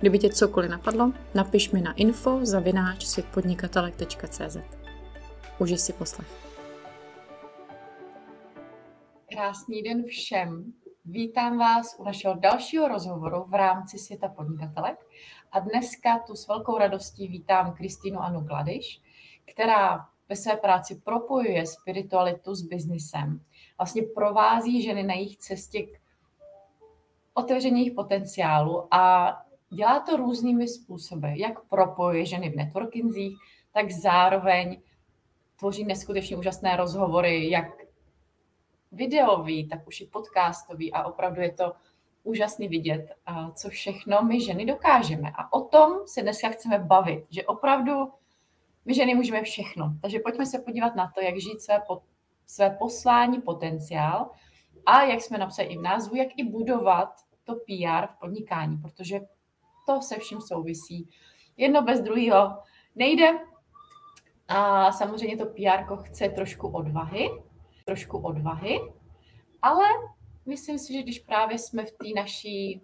Kdyby tě cokoliv napadlo, napiš mi na info zavináč světpodnikatelek.cz. Užij si poslech. Krásný den všem. Vítám vás u našeho dalšího rozhovoru v rámci Světa podnikatelek. A dneska tu s velkou radostí vítám Kristýnu Anu Gladiš, která ve své práci propojuje spiritualitu s biznisem. Vlastně provází ženy na jejich cestě k otevření jejich potenciálu a Dělá to různými způsoby, jak propojuje ženy v networkingzích, tak zároveň tvoří neskutečně úžasné rozhovory, jak videový, tak už i podcastový a opravdu je to úžasný vidět, co všechno my ženy dokážeme. A o tom se dneska chceme bavit, že opravdu my ženy můžeme všechno. Takže pojďme se podívat na to, jak žít své, své poslání, potenciál a jak jsme napsali i v názvu, jak i budovat to PR v podnikání, protože to se vším souvisí. Jedno bez druhého nejde. A samozřejmě to PR chce trošku odvahy, trošku odvahy, ale myslím si, že když právě jsme v té naší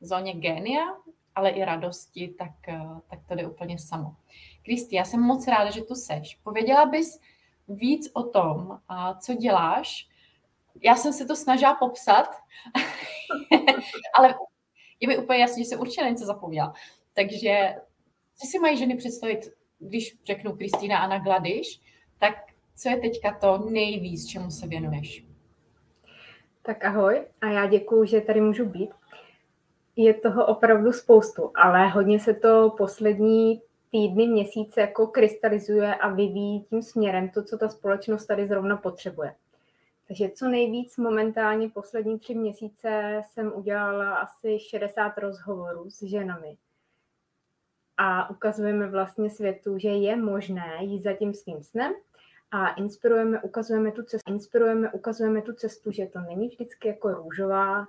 zóně génia, ale i radosti, tak, tak to jde úplně samo. Kristi, já jsem moc ráda, že tu seš. Pověděla bys víc o tom, co děláš. Já jsem se to snažila popsat, ale je mi úplně jasné, že se určitě něco zapomněla. Takže co si mají ženy představit, když řeknu Kristýna Ana Gladiš, tak co je teďka to nejvíc, čemu se věnuješ? Tak ahoj a já děkuji, že tady můžu být. Je toho opravdu spoustu, ale hodně se to poslední týdny, měsíce jako krystalizuje a vyvíjí tím směrem to, co ta společnost tady zrovna potřebuje. Takže co nejvíc momentálně poslední tři měsíce jsem udělala asi 60 rozhovorů s ženami. A ukazujeme vlastně světu, že je možné jít za tím svým snem a inspirujeme, ukazujeme tu cestu, inspirujeme, ukazujeme tu cestu, že to není vždycky jako růžová,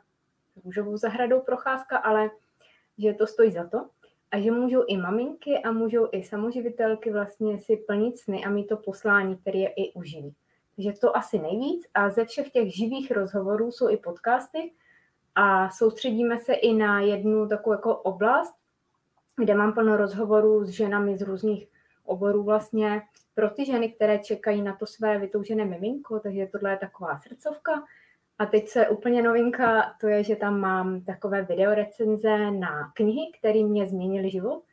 růžovou zahradou procházka, ale že to stojí za to a že můžou i maminky a můžou i samoživitelky vlastně si plnit sny a mít to poslání, které je i uživí. Takže to asi nejvíc. A ze všech těch živých rozhovorů jsou i podcasty a soustředíme se i na jednu takovou jako oblast, kde mám plno rozhovorů s ženami z různých oborů vlastně pro ty ženy, které čekají na to své vytoužené miminko, takže tohle je taková srdcovka. A teď se úplně novinka, to je, že tam mám takové videorecenze na knihy, které mě změnily život.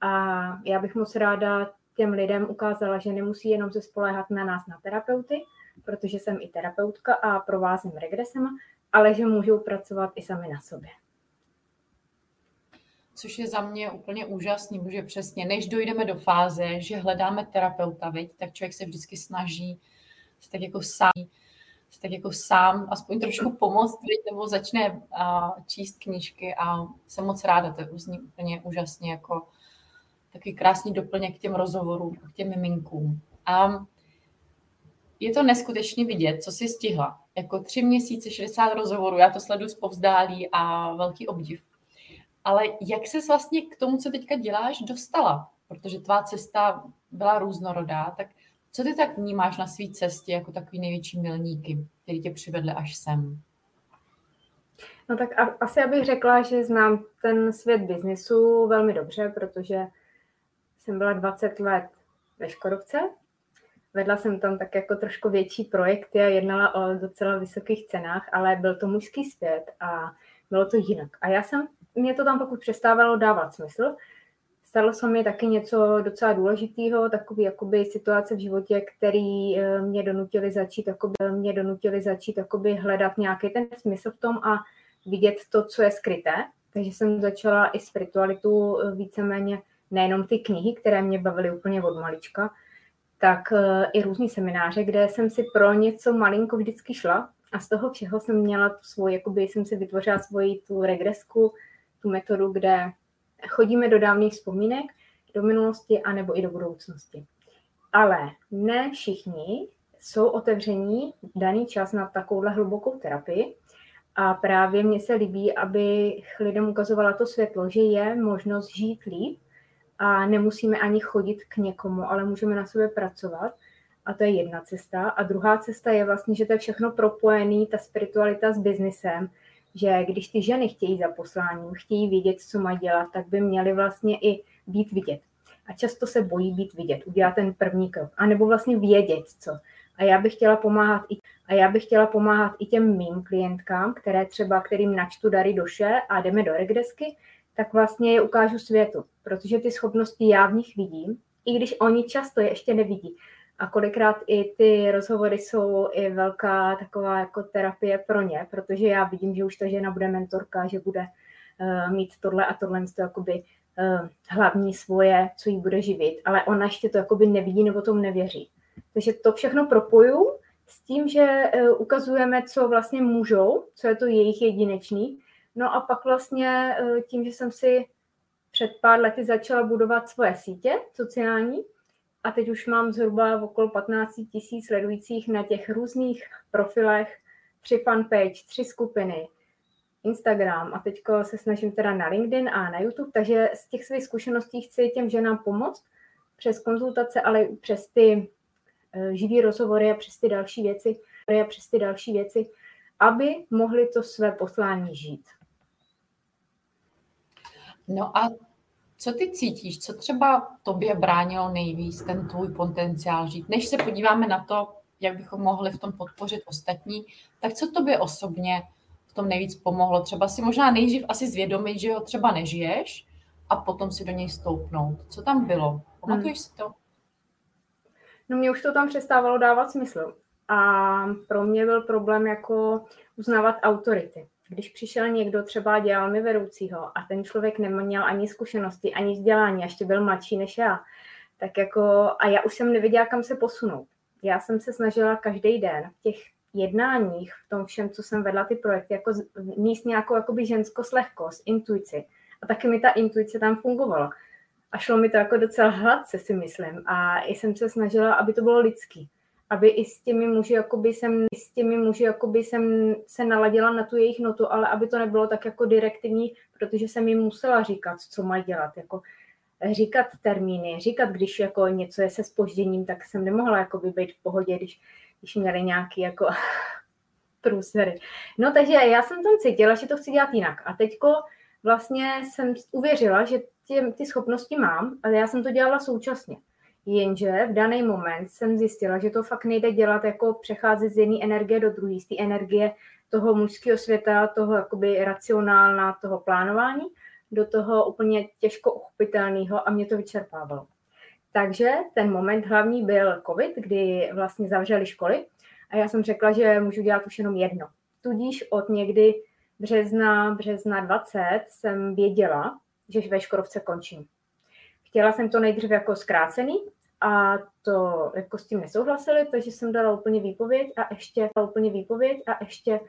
A já bych moc ráda těm lidem ukázala, že nemusí jenom se spoléhat na nás, na terapeuty, protože jsem i terapeutka a provázím regresema, ale že můžou pracovat i sami na sobě. Což je za mě úplně úžasný, protože přesně, než dojdeme do fáze, že hledáme terapeuta, viď, tak člověk se vždycky snaží se tak jako sám, se tak jako sám aspoň trošku pomoct, viď, nebo začne uh, číst knížky a jsem moc ráda, to je úplně úžasně jako takový krásný doplněk k těm rozhovorům, k těm miminkům. A je to neskutečně vidět, co si stihla. Jako tři měsíce, 60 rozhovorů, já to sleduji z povzdálí a velký obdiv. Ale jak se vlastně k tomu, co teďka děláš, dostala? Protože tvá cesta byla různorodá, tak co ty tak vnímáš na své cestě jako takový největší milníky, který tě přivedly až sem? No tak asi abych řekla, že znám ten svět biznesu velmi dobře, protože jsem byla 20 let ve Škodovce. Vedla jsem tam tak jako trošku větší projekty a jednala o docela vysokých cenách, ale byl to mužský svět a bylo to jinak. A já jsem, mě to tam pokud přestávalo dávat smysl, stalo se mi taky něco docela důležitého, takový jakoby situace v životě, který eh, mě donutili začít, jakoby, mě donutili začít jakoby hledat nějaký ten smysl v tom a vidět to, co je skryté. Takže jsem začala i spiritualitu eh, víceméně nejenom ty knihy, které mě bavily úplně od malička, tak eh, i různý semináře, kde jsem si pro něco malinko vždycky šla a z toho všeho jsem měla tu svoji, jakoby jsem si vytvořila svoji tu regresku, tu metodu, kde chodíme do dávných vzpomínek, do minulosti a nebo i do budoucnosti. Ale ne všichni jsou otevření daný čas na takovouhle hlubokou terapii. A právě mně se líbí, aby lidem ukazovala to světlo, že je možnost žít líp a nemusíme ani chodit k někomu, ale můžeme na sobě pracovat. A to je jedna cesta. A druhá cesta je vlastně, že to je všechno propojený, ta spiritualita s biznisem, že když ty ženy chtějí za posláním, chtějí vidět, co mají dělat, tak by měly vlastně i být vidět. A často se bojí být vidět, udělat ten první krok. A nebo vlastně vědět, co. A já bych chtěla pomáhat i, a já bych chtěla pomáhat i těm mým klientkám, které třeba, kterým načtu dary duše a jdeme do regresky, tak vlastně je ukážu světu, protože ty schopnosti já v nich vidím, i když oni často je ještě nevidí. A kolikrát i ty rozhovory jsou i velká taková jako terapie pro ně, protože já vidím, že už ta žena bude mentorka, že bude uh, mít tohle a tohle to jakoby uh, hlavní svoje, co jí bude živit, ale ona ještě to jakoby nevidí nebo tomu nevěří. Takže to všechno propoju s tím, že uh, ukazujeme, co vlastně můžou, co je to jejich jedinečný. No a pak vlastně uh, tím, že jsem si před pár lety začala budovat svoje sítě sociální, a teď už mám zhruba okolo 15 tisíc sledujících na těch různých profilech, tři fanpage, tři skupiny, Instagram a teď se snažím teda na LinkedIn a na YouTube, takže z těch svých zkušeností chci těm ženám pomoct přes konzultace, ale i přes ty eh, živý rozhovory a přes ty další věci, a přes ty další věci, aby mohli to své poslání žít. No a co ty cítíš? Co třeba tobě bránilo nejvíc ten tvůj potenciál žít? Než se podíváme na to, jak bychom mohli v tom podpořit ostatní, tak co tobě osobně v tom nejvíc pomohlo? Třeba si možná nejdřív asi zvědomit, že ho třeba nežiješ a potom si do něj stoupnout. Co tam bylo? Pamatuješ hmm. si to? No mě už to tam přestávalo dávat smysl. A pro mě byl problém jako uznávat autority když přišel někdo, třeba dělal mi vedoucího a ten člověk neměl ani zkušenosti, ani vzdělání, ještě byl mladší než já, tak jako, a já už jsem nevěděla, kam se posunout. Já jsem se snažila každý den v těch jednáních, v tom všem, co jsem vedla ty projekty, jako míst nějakou jakoby ženskost, lehkost, intuici. A taky mi ta intuice tam fungovala. A šlo mi to jako docela hladce, si myslím. A jsem se snažila, aby to bylo lidský aby i s těmi muži, jakoby jsem, s těmi muži, jakoby jsem se naladila na tu jejich notu, ale aby to nebylo tak jako direktivní, protože jsem jim musela říkat, co mají dělat, jako říkat termíny, říkat, když jako něco je se spožděním, tak jsem nemohla jakoby být v pohodě, když, když měli nějaký jako průsery. No takže já jsem tam cítila, že to chci dělat jinak. A teďko vlastně jsem uvěřila, že ty, ty schopnosti mám, ale já jsem to dělala současně. Jenže v daný moment jsem zjistila, že to fakt nejde dělat jako přecházet z jedné energie do druhé, z té energie toho mužského světa, toho jakoby racionálna, toho plánování, do toho úplně těžko uchopitelného a mě to vyčerpávalo. Takže ten moment hlavní byl COVID, kdy vlastně zavřeli školy a já jsem řekla, že můžu dělat už jenom jedno. Tudíž od někdy března, března 20 jsem věděla, že ve Škodovce končím. Chtěla jsem to nejdřív jako zkrácený, a to jako s tím nesouhlasili, takže jsem dala úplně výpověď a ještě úplně výpověď a ještě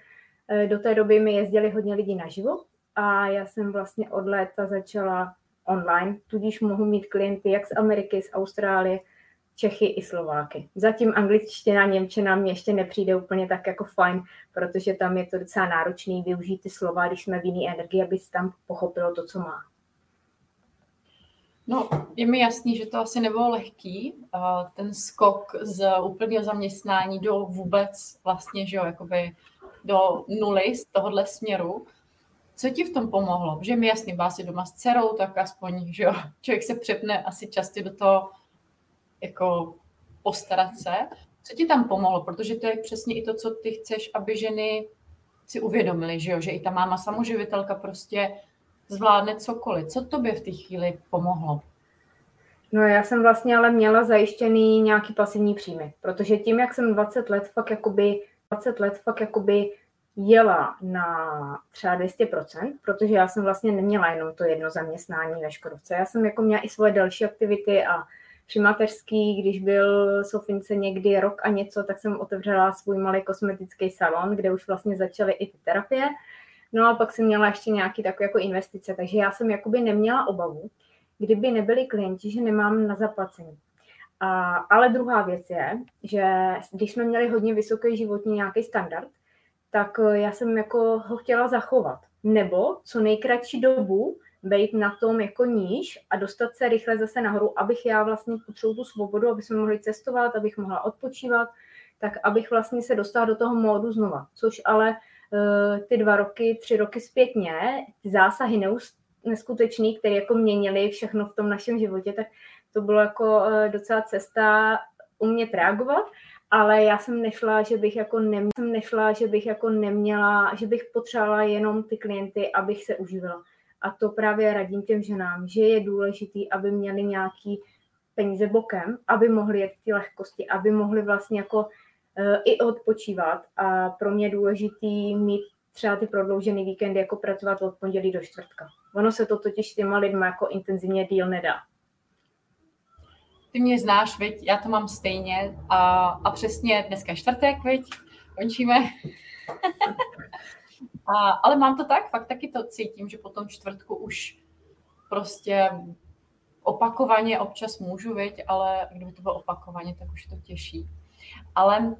e, do té doby mi jezdili hodně lidí naživo a já jsem vlastně od léta začala online, tudíž mohu mít klienty jak z Ameriky, z Austrálie, Čechy i Slováky. Zatím angličtina, němčina mě ještě nepřijde úplně tak jako fajn, protože tam je to docela náročný využít ty slova, když jsme v jiný energii, aby tam pochopilo to, co má. No, je mi jasný, že to asi nebylo lehký, ten skok z úplného zaměstnání do vůbec vlastně, že jo, jakoby do nuly z tohohle směru. Co ti v tom pomohlo? Že mi jasný, byla si doma s dcerou, tak aspoň, že jo, člověk se přepne asi často do toho jako postarat se. Co ti tam pomohlo? Protože to je přesně i to, co ty chceš, aby ženy si uvědomili, že jo, že i ta máma samoživitelka prostě zvládne cokoliv. Co tobě v té chvíli pomohlo? No já jsem vlastně ale měla zajištěný nějaký pasivní příjmy, protože tím, jak jsem 20 let fakt jakoby, 20 let fakt jakoby jela na třeba 200%, protože já jsem vlastně neměla jenom to jedno zaměstnání ve Škodovce. Já jsem jako měla i svoje další aktivity a při mateřský, když byl Sofince někdy rok a něco, tak jsem otevřela svůj malý kosmetický salon, kde už vlastně začaly i ty terapie No a pak jsem měla ještě nějaký takové jako investice, takže já jsem jakoby neměla obavu, kdyby nebyli klienti, že nemám na zaplacení. A, ale druhá věc je, že když jsme měli hodně vysoký životní nějaký standard, tak eh, já jsem jako ho chtěla zachovat. Nebo co nejkratší dobu být na tom jako níž a dostat se rychle zase nahoru, abych já vlastně potřeboval tu svobodu, aby jsme mohli cestovat, abych mohla odpočívat, tak abych vlastně se dostala do toho módu znova. Což ale ty dva roky, tři roky zpětně, ty zásahy neskutečný, které jako měnily všechno v tom našem životě, tak to bylo jako uh, docela cesta umět reagovat ale já jsem nešla, že bych jako neměla, jsem nešla, že bych jako neměla, že bych potřebovala jenom ty klienty, abych se uživila. A to právě radím těm ženám, že je důležitý, aby měli nějaký peníze bokem, aby mohli jet ty lehkosti, aby mohli vlastně jako i odpočívat. A pro mě je důležitý mít třeba ty prodloužený víkendy, jako pracovat od pondělí do čtvrtka. Ono se to totiž s těma lidma jako intenzivně díl nedá ty mě znáš, viď, já to mám stejně a, a přesně dneska čtvrtek, viď, končíme. a, ale mám to tak, fakt taky to cítím, že po tom čtvrtku už prostě opakovaně občas můžu, viď, ale kdyby to bylo opakovaně, tak už to těší. Ale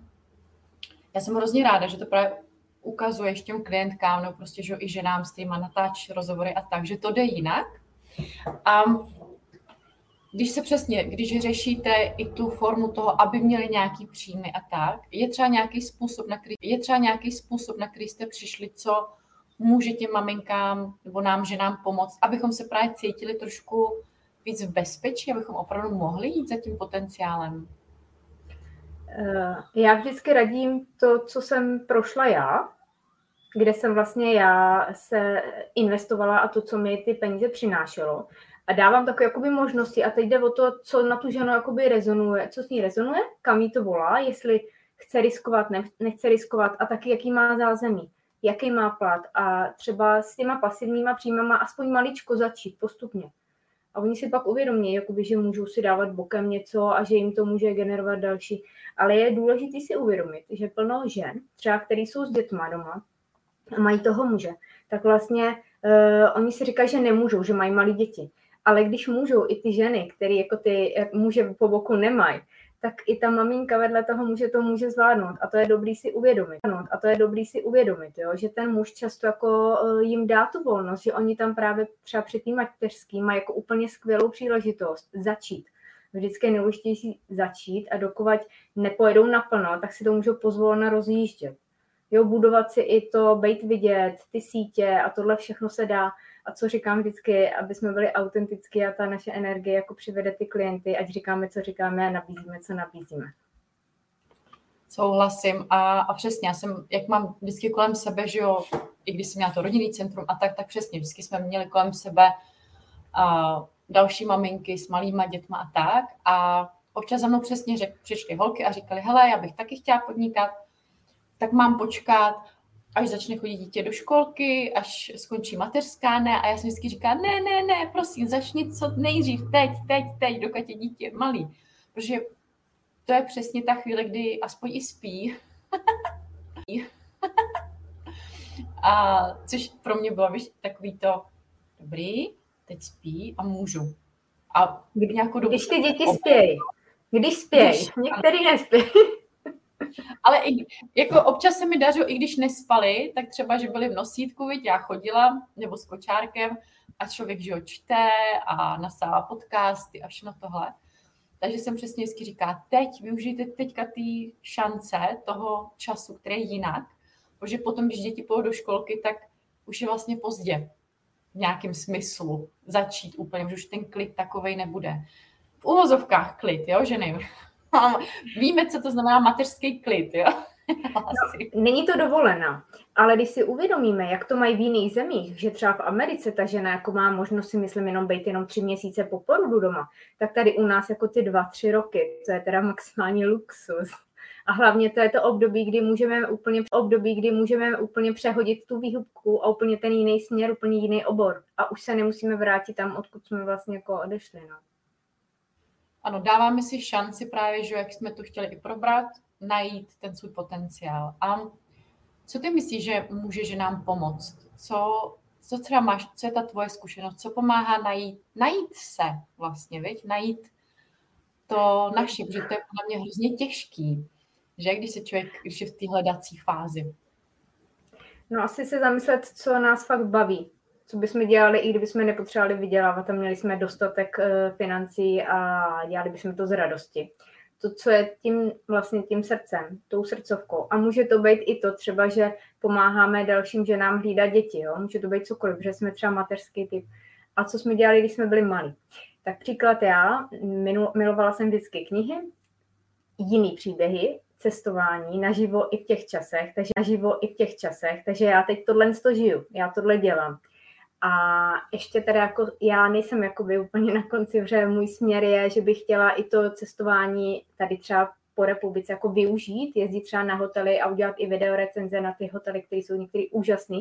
já jsem hrozně ráda, že to právě ukazuješ těm klientkám, nebo prostě, že i ženám s týma natáč rozhovory a tak, že to jde jinak. A když se přesně, když řešíte i tu formu toho, aby měli nějaký příjmy a tak, je třeba nějaký způsob, na který, je třeba nějaký způsob, na který jste přišli, co může těm maminkám nebo nám, že nám pomoct, abychom se právě cítili trošku víc v bezpečí, abychom opravdu mohli jít za tím potenciálem? Eh, já vždycky radím to, co jsem prošla já, kde jsem vlastně já se investovala a to, co mi ty peníze přinášelo a dávám takové jakoby možnosti a teď jde o to, co na tu ženu jakoby rezonuje, co s ní rezonuje, kam jí to volá, jestli chce riskovat, ne, nechce riskovat a taky jaký má zázemí, jaký má plat a třeba s těma pasivníma příjmama aspoň maličko začít postupně. A oni si pak uvědomí, jakoby, že můžou si dávat bokem něco a že jim to může generovat další. Ale je důležité si uvědomit, že plno žen, třeba který jsou s dětma doma a mají toho muže, tak vlastně uh, oni si říkají, že nemůžou, že mají malé děti ale když můžou i ty ženy, které jako ty muže po boku nemají, tak i ta maminka vedle toho může to může zvládnout a to je dobrý si uvědomit. A to je dobrý si uvědomit, jo? že ten muž často jako eh, jim dá tu volnost, že oni tam právě třeba před tím mateřským mají jako úplně skvělou příležitost začít. Vždycky je nejdůležitější začít a dokovat nepojedou naplno, tak si to můžou pozvolna rozjíždět. Jo, budovat si i to, být vidět, ty sítě a tohle všechno se dá. A co říkám vždycky, aby jsme byli autentický a ta naše energie jako přivede ty klienty, ať říkáme, co říkáme a nabízíme, co nabízíme. Souhlasím. A, a přesně, já jsem, jak mám vždycky kolem sebe, že jo, i když jsem měla to rodinný centrum a tak, tak přesně, vždycky jsme měli kolem sebe a, další maminky s malýma dětma a tak. A občas za mnou přesně řek, přišly holky a říkali, hele, já bych taky chtěla podnikat, tak mám počkat, až začne chodit dítě do školky, až skončí mateřská, ne, a já jsem vždycky říká, ne, ne, ne, prosím, začni co nejdřív, teď, teď, teď, dokud je dítě malý. Protože to je přesně ta chvíle, kdy aspoň i spí. a což pro mě bylo víš, takový to, dobrý, teď spí a můžu. A nějakou dobu... Když ty děti spějí, když spějí, některý nespějí. Ale i, jako občas se mi dařilo, i když nespali, tak třeba, že byli v nosítku, viď, já chodila, nebo s kočárkem a člověk, že ho čte a nasává podcasty a všechno tohle. Takže jsem přesně vždycky říká, teď využijte teďka ty šance toho času, který je jinak, protože potom, když děti půjdou do školky, tak už je vlastně pozdě v nějakém smyslu začít úplně, že už ten klid takovej nebude. V uvozovkách klid, jo, že nevím. Víme, co to znamená mateřský klid, jo? No, není to dovolena, ale když si uvědomíme, jak to mají v jiných zemích, že třeba v Americe ta žena jako má možnost si myslím jenom být jenom tři měsíce po porodu doma, tak tady u nás jako ty dva, tři roky, to je teda maximální luxus. A hlavně to je to období, kdy můžeme úplně, období, kdy můžeme úplně přehodit tu výhubku a úplně ten jiný směr, úplně jiný obor. A už se nemusíme vrátit tam, odkud jsme vlastně jako odešli. No ano, dáváme si šanci právě, že jak jsme to chtěli i probrat, najít ten svůj potenciál. A Co ty myslíš, že může že nám pomoct? Co, co třeba máš, co je ta tvoje zkušenost? Co pomáhá najít, najít se vlastně, viď? Najít to naše, protože to je podle mě hrozně těžký, že když se člověk, když je v té hledací fázi. No asi se zamyslet, co nás fakt baví, co bychom dělali, i kdybychom nepotřebovali vydělávat a měli jsme dostatek eh, financí a dělali bychom to z radosti. To, co je tím vlastně tím srdcem, tou srdcovkou. A může to být i to třeba, že pomáháme dalším ženám hlídat děti. Jo? Může to být cokoliv, že jsme třeba mateřský typ. A co jsme dělali, když jsme byli malí. Tak příklad já, milovala jsem vždycky knihy, jiný příběhy, cestování naživo i v těch časech, takže naživo i v těch časech, takže já teď tohle to žiju, já tohle dělám. A ještě teda jako já nejsem jakoby úplně na konci, že můj směr je, že bych chtěla i to cestování tady třeba po republice jako využít, jezdit třeba na hotely a udělat i videorecenze na ty hotely, které jsou některé úžasné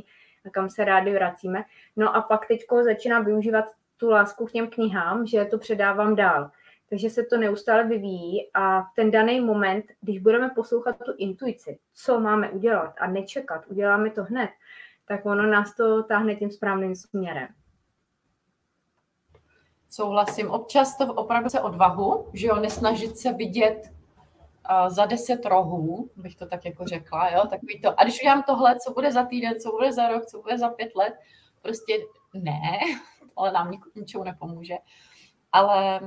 a kam se rádi vracíme. No a pak teďko začínám využívat tu lásku k těm knihám, že to předávám dál. Takže se to neustále vyvíjí a ten daný moment, když budeme poslouchat tu intuici, co máme udělat a nečekat, uděláme to hned, tak ono nás to táhne tím správným směrem. Souhlasím. Občas to opravdu se odvahu, že jo, nesnažit se vidět uh, za deset rohů, bych to tak jako řekla, jo, takový to. A když udělám tohle, co bude za týden, co bude za rok, co bude za pět let, prostě ne, ale nám ničemu nepomůže. Ale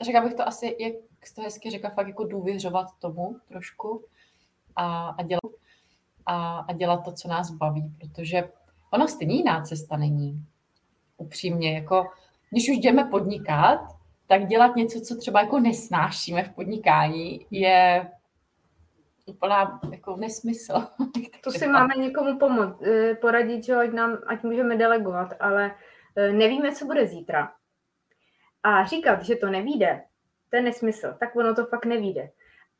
řekla bych to asi, jak jste hezky řekla, fakt jako důvěřovat tomu trošku a, a dělat a, a dělat to, co nás baví, protože ona stejně jiná cesta není. Upřímně, jako když už jdeme podnikat, tak dělat něco, co třeba jako nesnášíme v podnikání, je úplná jako nesmysl. To si máme někomu pomoct, eh, poradit, že ať, nám, ať můžeme delegovat, ale eh, nevíme, co bude zítra. A říkat, že to nevíde, to je nesmysl. Tak ono to fakt nevíde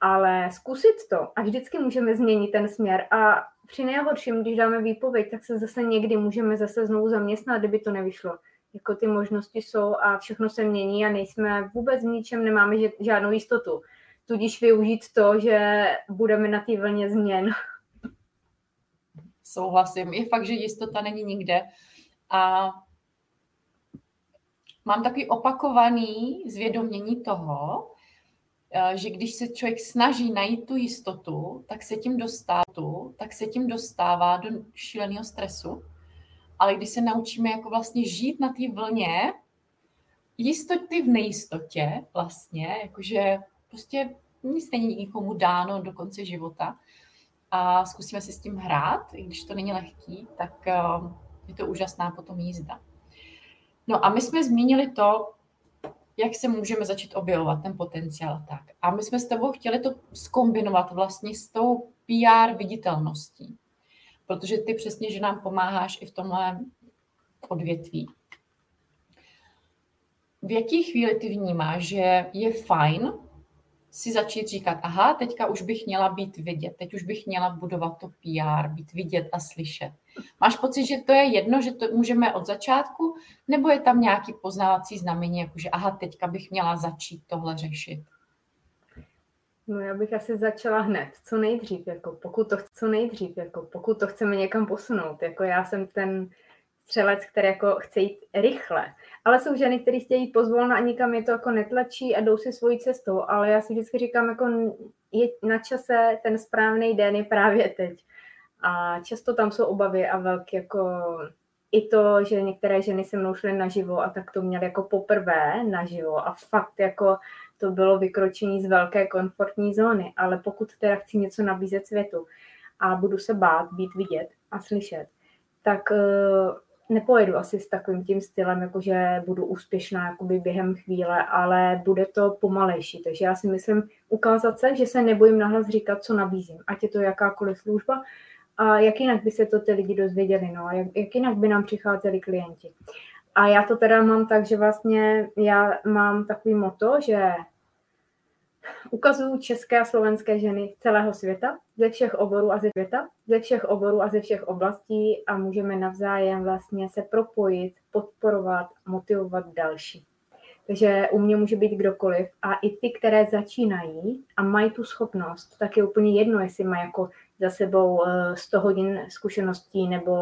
ale zkusit to a vždycky můžeme změnit ten směr a při nejhorším, když dáme výpověď, tak se zase někdy můžeme zase znovu zaměstnat, kdyby to nevyšlo. Jako ty možnosti jsou a všechno se mění a nejsme vůbec v ničem, nemáme žádnou jistotu. Tudíž využít to, že budeme na té vlně změn. Souhlasím. Je fakt, že jistota není nikde. A mám takový opakovaný zvědomění toho, že když se člověk snaží najít tu jistotu, tak se tím dostává, tak se tím dostává do šíleného stresu. Ale když se naučíme jako vlastně žít na té vlně, jistoty v nejistotě vlastně, jakože prostě nic není nikomu dáno do konce života a zkusíme si s tím hrát, i když to není lehký, tak eh, je to úžasná potom jízda. No a my jsme zmínili to, jak se můžeme začít objevovat ten potenciál tak. A my jsme s tebou chtěli to skombinovat vlastně s tou PR viditelností, protože ty přesně, že nám pomáháš i v tomhle odvětví. V jaký chvíli ty vnímáš, že je fajn si začít říkat, aha, teďka už bych měla být vidět, teď už bych měla budovat to PR, být vidět a slyšet. Máš pocit, že to je jedno, že to můžeme od začátku, nebo je tam nějaký poznávací znamení, jakože aha, teďka bych měla začít tohle řešit? No já bych asi začala hned, co nejdřív, jako pokud to, co nejdřív, jako pokud to chceme někam posunout. Jako já jsem ten střelec, který jako chce jít rychle. Ale jsou ženy, které chtějí pozvolna a nikam je to jako netlačí a jdou si svojí cestou. Ale já si vždycky říkám, jako je na čase ten správný den je právě teď. A často tam jsou obavy a velké jako i to, že některé ženy se mnou šly naživo a tak to měly jako poprvé naživo a fakt jako to bylo vykročení z velké komfortní zóny, ale pokud teda chci něco nabízet světu a budu se bát být vidět a slyšet, tak uh, nepojedu asi s takovým tím stylem, jakože budu úspěšná jakoby během chvíle, ale bude to pomalejší. Takže já si myslím ukázat se, že se nebojím nahlas říkat, co nabízím, ať je to jakákoliv služba, a jak jinak by se to ty lidi dozvěděli, no, jak, jak jinak by nám přicházeli klienti. A já to teda mám tak, že vlastně já mám takový moto, že ukazuju české a slovenské ženy z celého světa, ze všech oborů a ze světa, ze všech oborů a ze všech oblastí a můžeme navzájem vlastně se propojit, podporovat, motivovat další. Takže u mě může být kdokoliv. A i ty, které začínají a mají tu schopnost, tak je úplně jedno, jestli mají jako za sebou 100 eh, hodin zkušeností nebo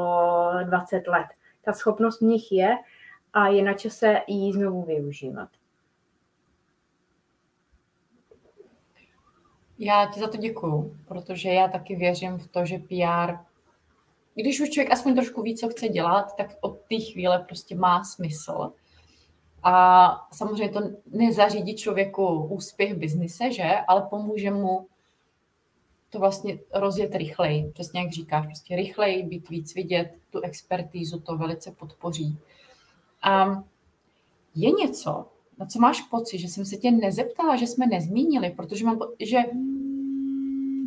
20 let. Ta schopnost v nich je a je na čase ji znovu využívat. Já ti za to děkuju, protože já taky věřím v to, že PR, když už člověk aspoň trošku ví, co chce dělat, tak od té chvíle prostě má smysl. A samozřejmě to nezařídí člověku úspěch v biznise, že? Ale pomůže mu to vlastně rozjet rychleji. Přesně jak říkáš, prostě rychleji, být víc vidět, tu expertízu to velice podpoří. A je něco, na co máš pocit, že jsem se tě nezeptala, že jsme nezmínili, protože mám, že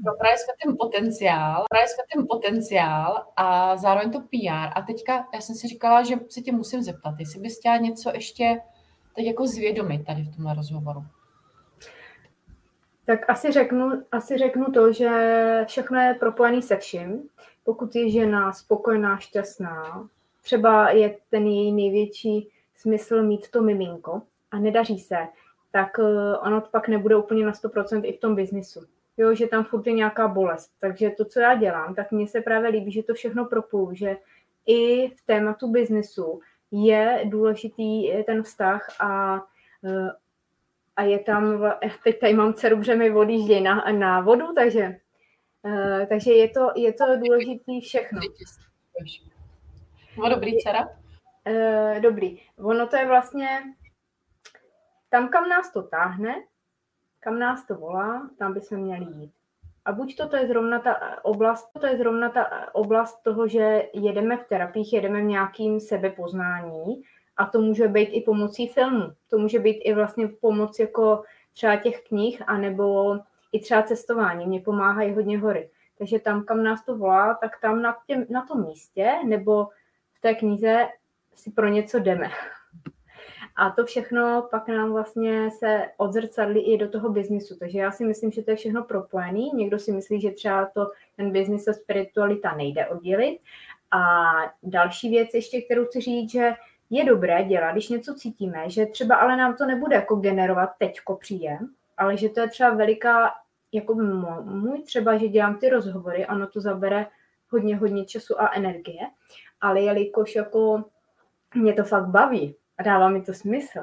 no, právě jsme ten potenciál, právě jsme ten potenciál a zároveň to PR. A teďka já jsem si říkala, že se tě musím zeptat, jestli bys chtěla něco ještě teď jako zvědomit tady v tomhle rozhovoru. Tak asi řeknu, asi řeknu to, že všechno je propojené se vším. Pokud je žena spokojená, šťastná, třeba je ten její největší smysl mít to miminko a nedaří se, tak eh, ono to pak nebude úplně na 100% i v tom biznisu. Jo, že tam furt je nějaká bolest. Takže to, co já dělám, tak mně se právě líbí, že to všechno propoju, že i v tématu biznisu je důležitý ten vztah a, eh, a je tam, teď tady mám dceru, protože mi odjíždějí na, na vodu, takže, eh, takže je to, je to důležitý všechno. No dobrý, dcera? Dobrý. Ono to je vlastně tam, kam nás to táhne, kam nás to volá, tam bychom měli jít. A buď to, to je zrovna ta oblast, to je zrovna ta oblast toho, že jedeme v terapiích, jedeme v nějakým sebepoznání a to může být i pomocí filmu. To může být i vlastně pomoc jako třeba těch knih, anebo i třeba cestování. Mě pomáhají hodně hory. Takže tam, kam nás to volá, tak tam na, těm, na tom místě nebo v té knize si pro něco jdeme. A to všechno pak nám vlastně se odzrcadlí i do toho biznisu. Takže já si myslím, že to je všechno propojený. Někdo si myslí, že třeba to ten biznis a spiritualita nejde oddělit. A další věc ještě, kterou chci říct, že je dobré dělat, když něco cítíme, že třeba ale nám to nebude jako generovat teďko příjem, ale že to je třeba veliká, jako můj třeba, že dělám ty rozhovory, ano, to zabere hodně, hodně času a energie, ale jelikož jako mě to fakt baví, dává mi to smysl.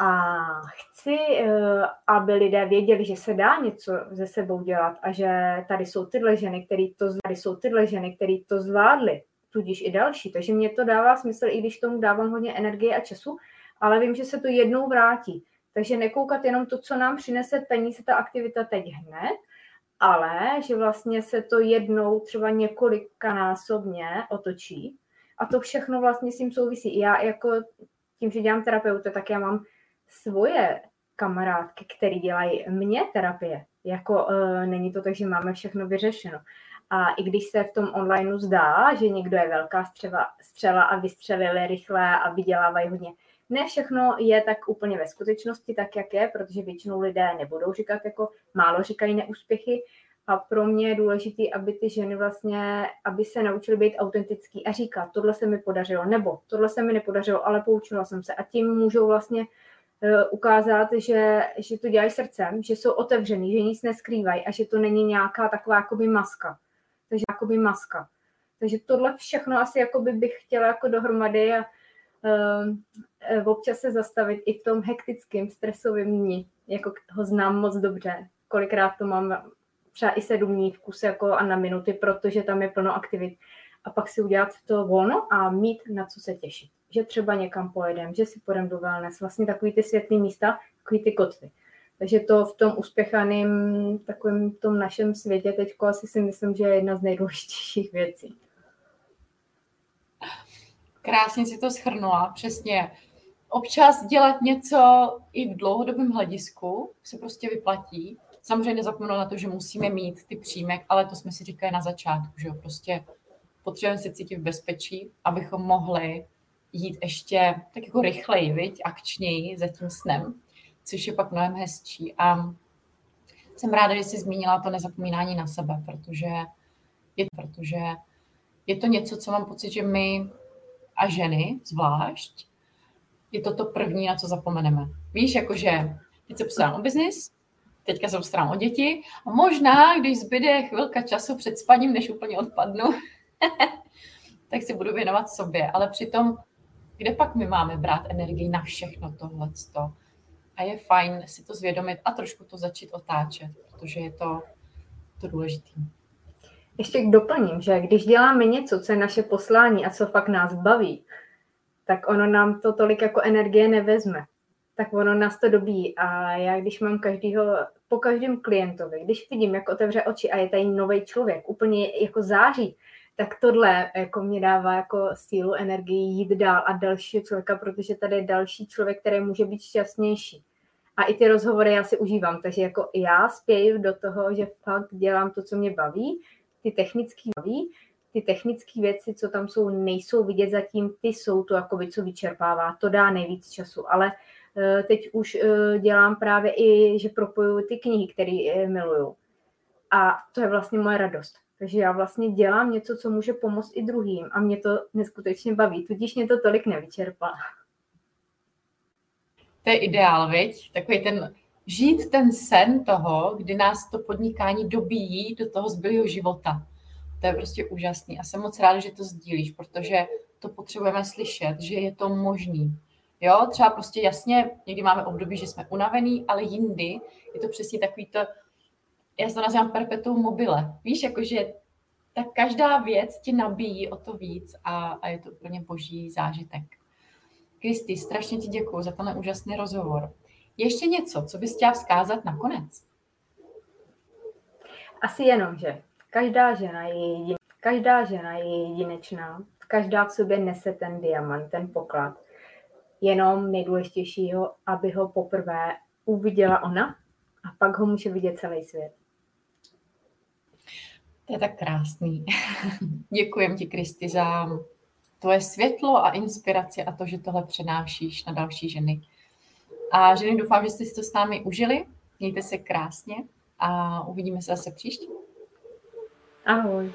A chci, eh, aby lidé věděli, že se dá něco ze sebou dělat a že tady jsou tyhle ženy, které to, tady jsou tyhle ženy, které to zvládly, tudíž i další. Takže mě to dává smysl, i když tomu dávám hodně energie a času, ale vím, že se to jednou vrátí. Takže nekoukat jenom to, co nám přinese peníze, ta aktivita teď hned, ale že vlastně se to jednou třeba několikanásobně otočí a to všechno vlastně s tím souvisí. Já jako tím, že dělám terapeuta, tak já mám svoje kamarádky, které dělají mě terapie. Jako uh, není to tak, že máme všechno vyřešeno. A i když se v tom onlineu zdá, že někdo je velká střeva, střela a vystřelili rychle a vydělávají hodně, ne všechno je tak úplně ve skutečnosti tak, jak je, protože většinou lidé nebudou říkat, jako málo říkají neúspěchy, a pro mě je důležité, aby ty ženy vlastně, aby se naučily být autentický a říkat, tohle se mi podařilo, nebo tohle se mi nepodařilo, ale poučila jsem se. A tím můžou vlastně uh, ukázat, že, že to dělají srdcem, že jsou otevřený, že nic neskrývají a že to není nějaká taková jakoby maska. Takže jakoby maska. Takže tohle všechno asi jakoby bych chtěla jako dohromady a uh, občas se zastavit i v tom hektickém, stresovém dni, jako ho znám moc dobře. Kolikrát to mám třeba i sedm dní v kuse jako a na minuty, protože tam je plno aktivit. A pak si udělat to volno a mít na co se těšit. Že třeba někam pojedem, že si půjdem do wellness, vlastně takový ty světlý místa, takový ty kotvy. Takže to v tom uspěchaném, takovém tom našem světě teď asi si myslím, že je jedna z nejdůležitějších věcí. Krásně si to schrnula, přesně. Občas dělat něco i v dlouhodobém hledisku se prostě vyplatí. Samozřejmě nezapomenout na to, že musíme mít ty příjmek, ale to jsme si říkali na začátku, že jo, prostě potřebujeme se cítit v bezpečí, abychom mohli jít ještě tak jako rychleji, viď, akčněji za tím snem, což je pak mnohem hezčí. A jsem ráda, že jsi zmínila to nezapomínání na sebe, protože je, protože je to něco, co mám pocit, že my a ženy zvlášť je to to první, na co zapomeneme. Víš, jakože teď se postarám o biznis, teďka se postarám o děti a možná, když zbyde chvilka času před spaním, než úplně odpadnu, tak si budu věnovat sobě. Ale přitom, kde pak my máme brát energii na všechno tohleto? A je fajn si to zvědomit a trošku to začít otáčet, protože je to, to důležité. Ještě doplním, že když děláme něco, co je naše poslání a co fakt nás baví, tak ono nám to tolik jako energie nevezme. Tak ono nás to dobí. A já, když mám každýho, po každém klientovi, když vidím, jak otevře oči a je tady nový člověk, úplně jako září, tak tohle jako mě dává jako sílu, energii jít dál a dalšího člověka, protože tady je další člověk, který může být šťastnější. A i ty rozhovory já si užívám, takže jako já spěju do toho, že fakt dělám to, co mě baví, ty technické baví, ty technické věci, co tam jsou, nejsou vidět zatím, ty jsou to, jakoby, co vyčerpává, to dá nejvíc času, ale teď už eh, dělám právě i, že propojuju ty knihy, které eh, miluju. A to je vlastně moje radost. Takže já vlastně dělám něco, co může pomoct i druhým a mě to neskutečně baví, tudíž mě to tolik nevyčerpá. To je ideál, viď? Takový ten žít ten sen toho, kdy nás to podnikání dobíjí do toho zbylého života. To je prostě úžasný a jsem moc ráda, že to sdílíš, protože to potřebujeme slyšet, že je to možný. Jo, třeba prostě jasně, někdy máme období, že jsme unavený, ale jindy je to přesně takový to, já to nazývám perpetuum mobile. Víš, jakože tak každá věc ti nabíjí o to víc a, a je to úplně boží zážitek. Kristi, strašně ti děkuji za tenhle úžasný rozhovor. Ještě něco, co bys chtěla vzkázat nakonec? Asi jenom, že každá žena je, jedin, každá žena je jedinečná, každá v sobě nese ten diamant, ten poklad. Jenom nejdůležitějšího, aby ho poprvé uviděla ona a pak ho může vidět celý svět. To je tak krásný. Děkujem ti, Kristi, za tvoje světlo a inspiraci a to, že tohle přenášíš na další ženy. A ženy, doufám, že jste si to s námi užili. Mějte se krásně a uvidíme se zase příště. Ahoj.